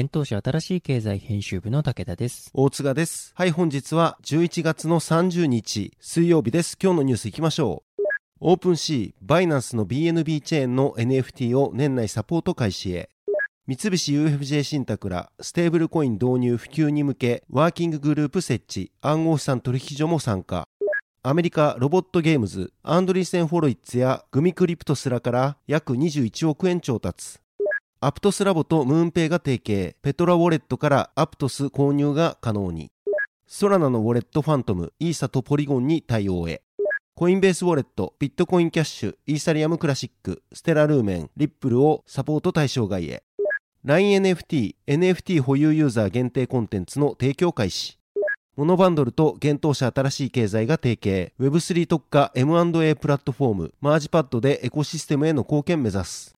幻冬舎新しい経済編集部の武田です。大塚です。はい、本日は11月の30日水曜日です。今日のニュース行きましょう。 OpenSea、バイナンスの BNB チェーンの NFT を年内サポート開始へ。三菱 UFJ 信託らステーブルコイン導入普及に向けワーキンググループ設置暗号資産取引所も参加アメリカロボットゲームズアンドリーセン・ホロウィッツやグミクリプトスらから約21億円調達アプトスラボとムーンペイが提携ペトラウォレットからアプトス購入が可能にソラナのウォレットファントムイーサとポリゴンに対応へコインベースウォレット、ビットコインキャッシュ、イーサリアムクラシック、ステラルーメン、リップルをサポート対象外へ。LINENFT、NFT 保有ユーザー限定コンテンツの提供開始。モノバンドルと現当社新しい経済が提携。Web3 特化 M&A プラットフォーム、マージパッドでエコシステムへの貢献目指す。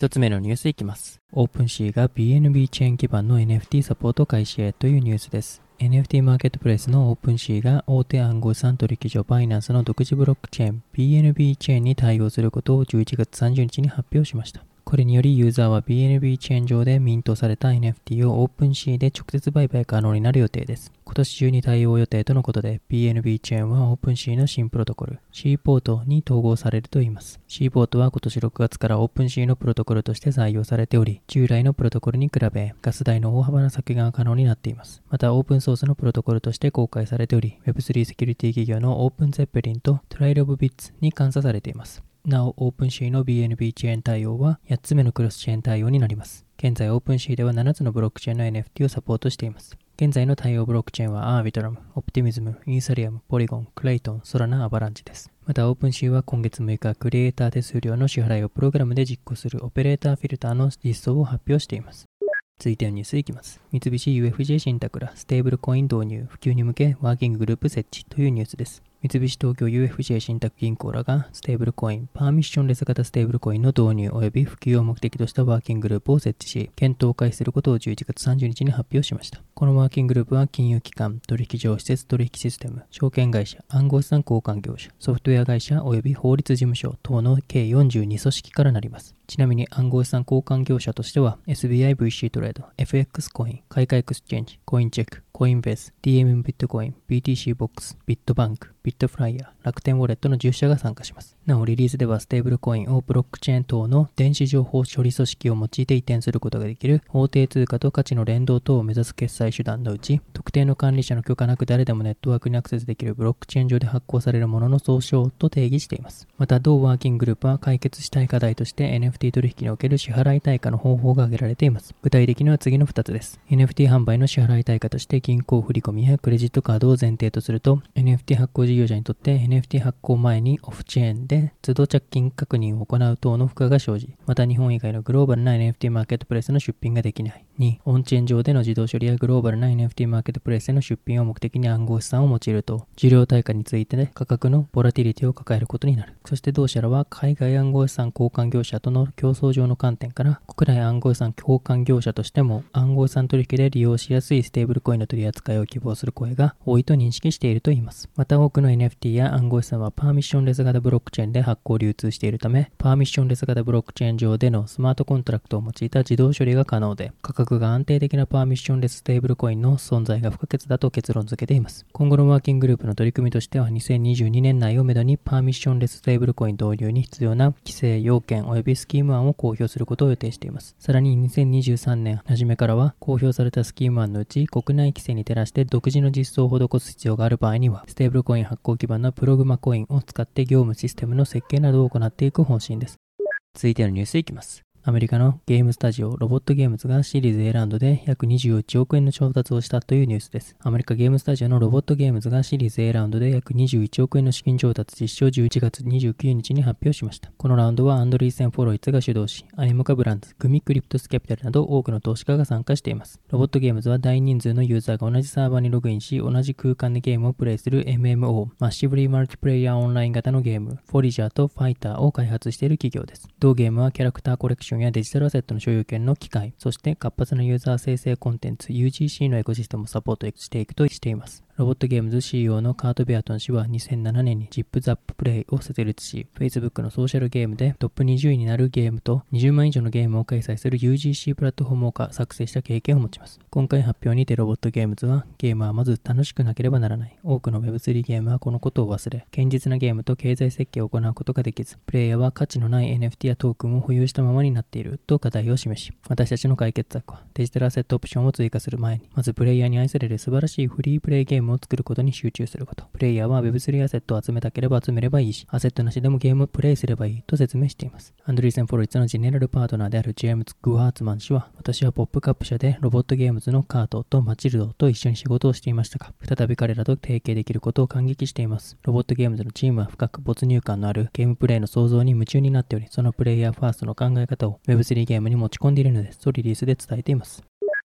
一つ目のニュースいきます。 OpenSea が BNB チェーン基盤の NFT サポート開始へというニュースです。NFT マーケットプレイスの OpenSea が大手暗号資産取引所バイナンスの独自ブロックチェーン BNB チェーンに対応することを11月30日に発表しました。これによりユーザーは BNB チェーン上でミントされた NFT を OpenSea で直接売買可能になる予定です。今年中に対応予定とのことで BNB チェーンはオープンシーの新プロトコル C ポートに統合されるといいます。C ポートは今年6月から OpenSea のプロトコルとして採用されており、従来のプロトコルに比べガス代の大幅な削減が可能になっています。またオープンソースのプロトコルとして公開されており、Web3 セキュリティ企業の OpenZeppelin とTrail of Bits に監査されています。なお、 OpenSea の BNB チェーン対応は8つ目のクロスチェーン対応になります。現在、 OpenSea では7つのブロックチェーンの NFT をサポートしています。現在の対応ブロックチェーンはアービトラム、オプティミズム、イーサリアム、ポリゴン、クレイトン、ソラナ、アバランチです。また、 OpenSea は今月6日、クリエイター手数料の支払いをプログラムで実行するオペレーターフィルターの実装を発表しています。続いてのニュースいきます。三菱 UFJ 信託らステーブルコイン導入、普及に向けワーキンググループ設置というニュースです。三菱東京 UFJ 信託銀行らがステーブルコイン、パーミッションレス型ステーブルコインの導入及び普及を目的としたワーキンググループを設置し、検討を開始することを11月30日に発表しました。このワーキンググループは金融機関、取引所、私設取引システム、証券会社、暗号資産交換業者、ソフトウェア会社及び法律事務所等の計42組織からなります。ちなみに暗号資産交換業者としては SBIVC トレード、FX コイン、カイカエクスチェンジ、コインチェック、コインベース、 DMM ビットコイン、BTC ボックス、ビットバンク、ビットフライヤー、楽天ウォレットの10社が参加します。なお、リリースではステーブルコインをブロックチェーン等の電子情報処理組織を用いて移転することができる法定通貨と価値の連動等を目指す決済手段のうち、特定の管理者の許可なく誰でもネットワークにアクセスできるブロックチェーン上で発行されるものの総称と定義しています。また、同ワーキンググループは解決したい課題として NFT 取引における支払い対価の方法が挙げられています。具体的には次の2つです。NFT 販売の支払い対価として銀行振込やクレジットカードを前提とすると、NFT 発行事業者にとって NFT 発行前にオフチェーンで都度着金確認を行う等の負荷が生じ、また日本以外のグローバルな NFT マーケットプレイスの出品ができない。2、オンチェーン上での自動処理やグローバルな NFT マーケットプレイスへの出品を目的に暗号資産を用いると、受領対価についてで価格のボラティリティを抱えることになる。そして同社らは海外暗号資産交換業者との競争上の観点から、国内暗号資産交換業者としても暗号資産取引で利用しやすいステーブルコインの取り扱いを希望する声が多いと認識しているといいます。また多くの NFT や暗号資産はパーミッションレス型ブロックチェーンで発行流通しているため、パーミッションレス型ブロックチェーン上でのスマートコントラクトを用いた自動処理が可能で、価格が安定的なパーミッションレスステーブルコインの存在が不可欠だと結論付けています。今後のワーキンググループの取り組みとしては、2022年内をめどにパーミッションレスステーブルコイン導入に必要な規制、要件及びスキーム案を公表することを予定しています。さらに2023年初めからは、公表されたスキーム案のうち、国内規制に照らして独自の実装を施す必要がある場合には、ステーブルコイン発行基盤のプログマコインを使って業務システムの設計などを行っていく方針です。続いてのニュースいきます。アメリカのゲームスタジオロボトゲームズがシリーズ A ラウンドで約21億円の調達をしたというニュースです。アメリカゲームスタジオのロボトゲームズがシリーズ A ラウンドで約21億円の資金調達実施を11月29日に発表しました。このラウンドはアンドリーセン・ホロウィッツが主導し、アニモカブランズ、グミクリプトスキャピタルなど多くの投資家が参加しています。ロボトゲームズは大人数のユーザーが同じサーバーにログインし、同じ空間でゲームをプレイする MMO、マッシブリーマルチプレイヤーオンライン型のゲーム、フォリジャーとファイターを開発している企業です。同ゲームはキャラクターコレクションションやデジタルアセットの所有権の機会、そして活発なユーザー生成コンテンツ UGC のエコシステムをサポートしていくとしています。ロボトゲームズ CEO のカート・ベアトン氏は2007年に ZipZap Play を設立し、Facebook のソーシャルゲームでトップ20位になるゲームと20万以上のゲームを開催する UGC プラットフォームを作成した経験を持ちます。今回発表にてロボットゲームズは、ゲームはまず楽しくなければならない。多くの Web3 ゲームはこのことを忘れ、堅実なゲームと経済設計を行うことができず、プレイヤーは価値のない NFT やトークンを保有したままになっていると課題を示し、私たちの解決策はデジタルアセットオプションを追加する前に、まずプレイヤーに愛される素晴らしいフリープレイゲームムを作ることに集中すること。プレイヤーは Web3 アセットを集めたければ集めればいいし、アセットなしでもゲームをプレイすればいいと説明しています。アンドリーセン・フォロイツのジェネラルパートナーであるジェームズ・グワーツマン氏は、私はポップカップ社でロボットゲームズのカートとマチルドと一緒に仕事をしていましたが、再び彼らと提携できることを感激しています。ロボトゲームズのチームは深く没入感のあるゲームプレイの創造に夢中になっており、そのプレイヤーファーストの考え方を Web3 ゲームに持ち込んでいるのですとリリースで伝えています。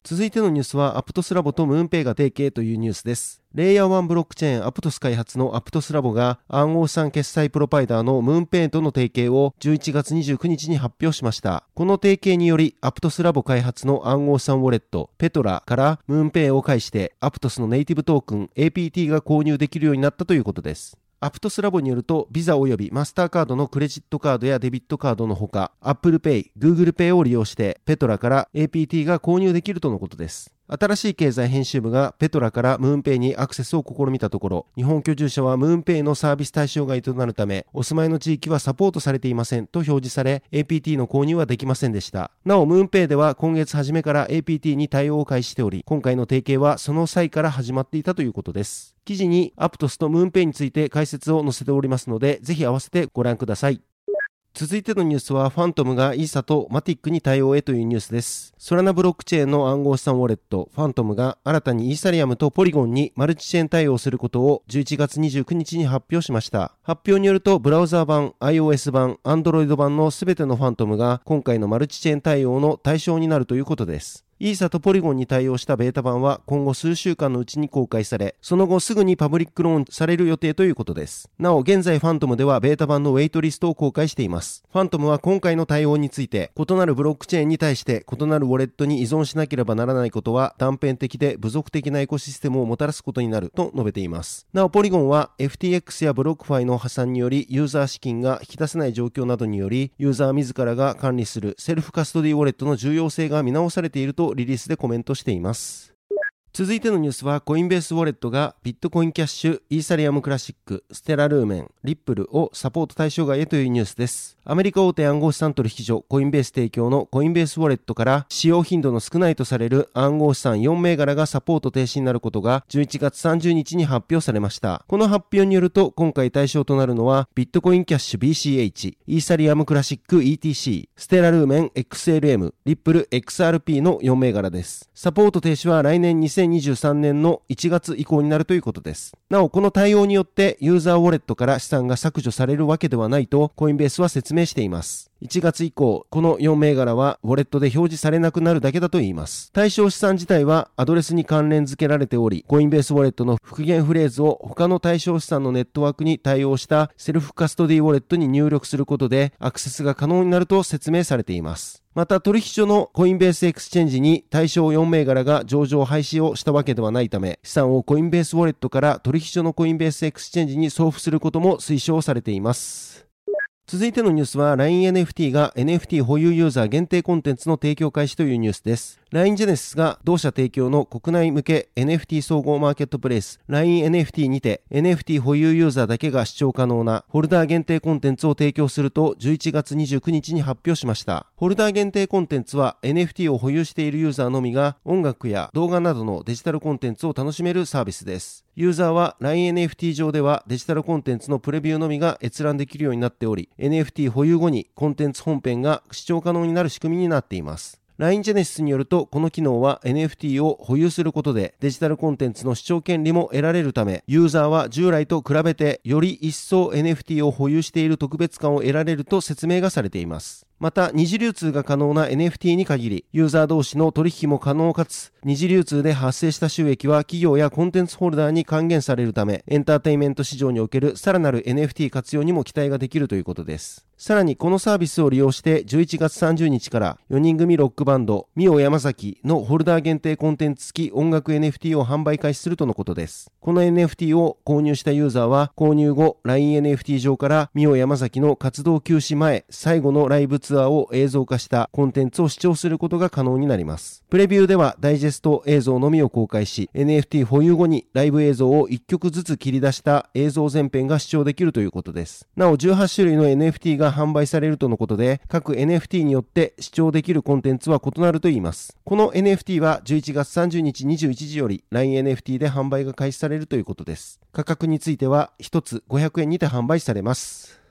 続いてのニュースは、アプトスラボとムーンペイが提携というニュースです。レイヤー1ブロックチェーンアプトス開発のアプトスラボが暗号資産決済プロバイダーのムーンペイとの提携を11月29日に発表しました。この提携により、アプトスラボ開発の暗号資産ウォレット、ペトラからムーンペイを介して、アプトスのネイティブトークン APT が購入できるようになったということです。アプトスラボによると、ビザ及びマスターカードのクレジットカードやデビットカードのほか、Apple Pay、Google Pay を利用して、ペトラから APT が購入できるとのことです。新しい経済編集部がペトラからムーンペイにアクセスを試みたところ、日本居住者はムーンペイのサービス対象外となるため、お住まいの地域はサポートされていませんと表示され、APT の購入はできませんでした。なお、ムーンペイでは今月初めから APT に対応を開始しており、今回の提携はその際から始まっていたということです。記事にアプトスとムーンペイについて解説を載せておりますので、ぜひ合わせてご覧ください。続いてのニュースは、ファントムがイーサとマティックに対応へというニュースです。ソラナブロックチェーンの暗号資産ウォレット、ファントムが新たにイーサリアムとポリゴンにマルチチェーン対応することを11月29日に発表しました。発表によると、ブラウザー版、iOS 版、Android 版のすべてのファントムが今回のマルチチェーン対応の対象になるということです。イーサとポリゴンに対応したベータ版は今後数週間のうちに公開され、その後すぐにパブリックローンされる予定ということです。なお、現在ファントムではベータ版のウェイトリストを公開しています。ファントムは今回の対応について、異なるブロックチェーンに対して異なるウォレットに依存しなければならないことは断片的で部族的なエコシステムをもたらすことになると述べています。なお、ポリゴンは FTX やブロックファイの破産によりユーザー資金が引き出せない状況などにより、ユーザー自らが管理するセルフカストディウォレットの重要性が見直されているとリリースでコメントしています。続いてのニュースは、コインベースウォレットがビットコインキャッシュ、イーサリアムクラシック、ステラルーメン、リップルをサポート対象外へというニュースです。アメリカ大手暗号資産取引所、コインベース提供のコインベースウォレットから使用頻度の少ないとされる暗号資産4銘柄がサポート停止になることが11月30日に発表されました。この発表によると、今回対象となるのは、ビットコインキャッシュ BCH、イーサリアムクラシック ETC、ステラルーメン XLM、リップル XRP の4銘柄です。サポート停止は来年2023年の1月以降になるということです。なお、この対応によってユーザーウォレットから資産が削除されるわけではないと、コインベースは説明説明しています。1月以降、この4銘柄はウォレットで表示されなくなるだけだと言います。対象資産自体はアドレスに関連付けられており、コインベースウォレットの復元フレーズを他の対象資産のネットワークに対応したセルフカストディウォレットに入力することでアクセスが可能になると説明されています。また取引所のコインベースエクスチェンジに対象4銘柄が上場廃止をしたわけではないため、資産をコインベースウォレットから取引所のコインベースエクスチェンジに送付することも推奨されています。続いてのニュースは LINENFT が NFT 保有ユーザー限定コンテンツの提供開始というニュースです。LINE ジェネシスが同社提供の国内向け NFT 総合マーケットプレイス LINENFT にて NFT 保有ユーザーだけが視聴可能なホルダー限定コンテンツを提供すると11月29日に発表しました。ホルダー限定コンテンツは NFT を保有しているユーザーのみが音楽や動画などのデジタルコンテンツを楽しめるサービスです。ユーザーは LINENFT 上ではデジタルコンテンツのプレビューのみが閲覧できるようになっており NFT 保有後にコンテンツ本編が視聴可能になる仕組みになっています。LINE ジェネシスによると、この機能は NFT を保有することでデジタルコンテンツの視聴権利も得られるため、ユーザーは従来と比べてより一層 NFT を保有している特別感を得られると説明がされています。また、二次流通が可能な NFT に限り、ユーザー同士の取引も可能かつ、二次流通で発生した収益は企業やコンテンツホルダーに還元されるため、エンターテインメント市場におけるさらなる NFT 活用にも期待ができるということです。さらにこのサービスを利用して11月30日から4人組ロックバンドミオ山崎のホルダー限定コンテンツ付き音楽 NFT を販売開始するとのことです。この NFT を購入したユーザーは購入後 LINENFT 上からミオ山崎の活動休止前最後のライブツアーを映像化したコンテンツを視聴することが可能になります。プレビューではダイジェスト映像のみを公開し NFT 保有後にライブ映像を1曲ずつ切り出した映像全編が視聴できるということです。なお18種類の NFT がが販売されるとのことで、各 NFT によって視聴できるコンテンツは異なるといいます。この NFT は11月30日21時より LINENFT で販売が開始されるということです。価格については1つ500円にて販売されます。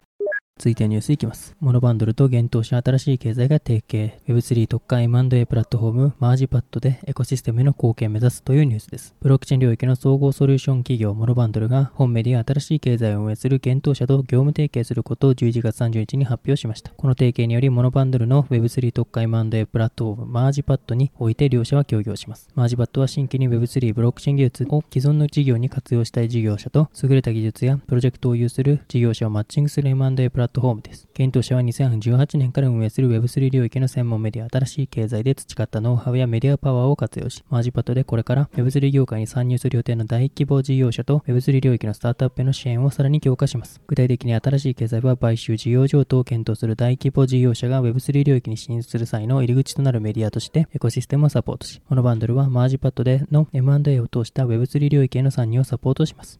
続いてニュースいきます。モノバンドルと幻冬舎新しい経済が提携。Web3 特化 M&A プラットフォームマージパッドでエコシステムへの貢献を目指すというニュースです。ブロックチェーン領域の総合ソリューション企業モノバンドルが本メディア新しい経済を運営する幻冬舎と業務提携することを11月30日に発表しました。この提携によりモノバンドルの Web3 特化 M&A プラットフォームマージパッドにおいて両社は協業します。マージパッドは新規に Web3 ブロックチェーン技術を既存の事業に活用したい事業者と優れた技術やプロジェクトを有する事業者をマッチングする M&A プラットフォームトフォームです。幻冬舎は2018年から運営する Web3 領域の専門メディア新しい経済で培ったノウハウやメディアパワーを活用し、マージパッドでこれから Web3 業界に参入する予定の大規模事業者と Web3 領域のスタートアップへの支援をさらに強化します。具体的に新しい経済は買収事業譲渡を検討する大規模事業者が Web3 領域に進出する際の入り口となるメディアとしてエコシステムをサポートし、このバンドルはマージパッドでの M&A を通した Web3 領域への参入をサポートします。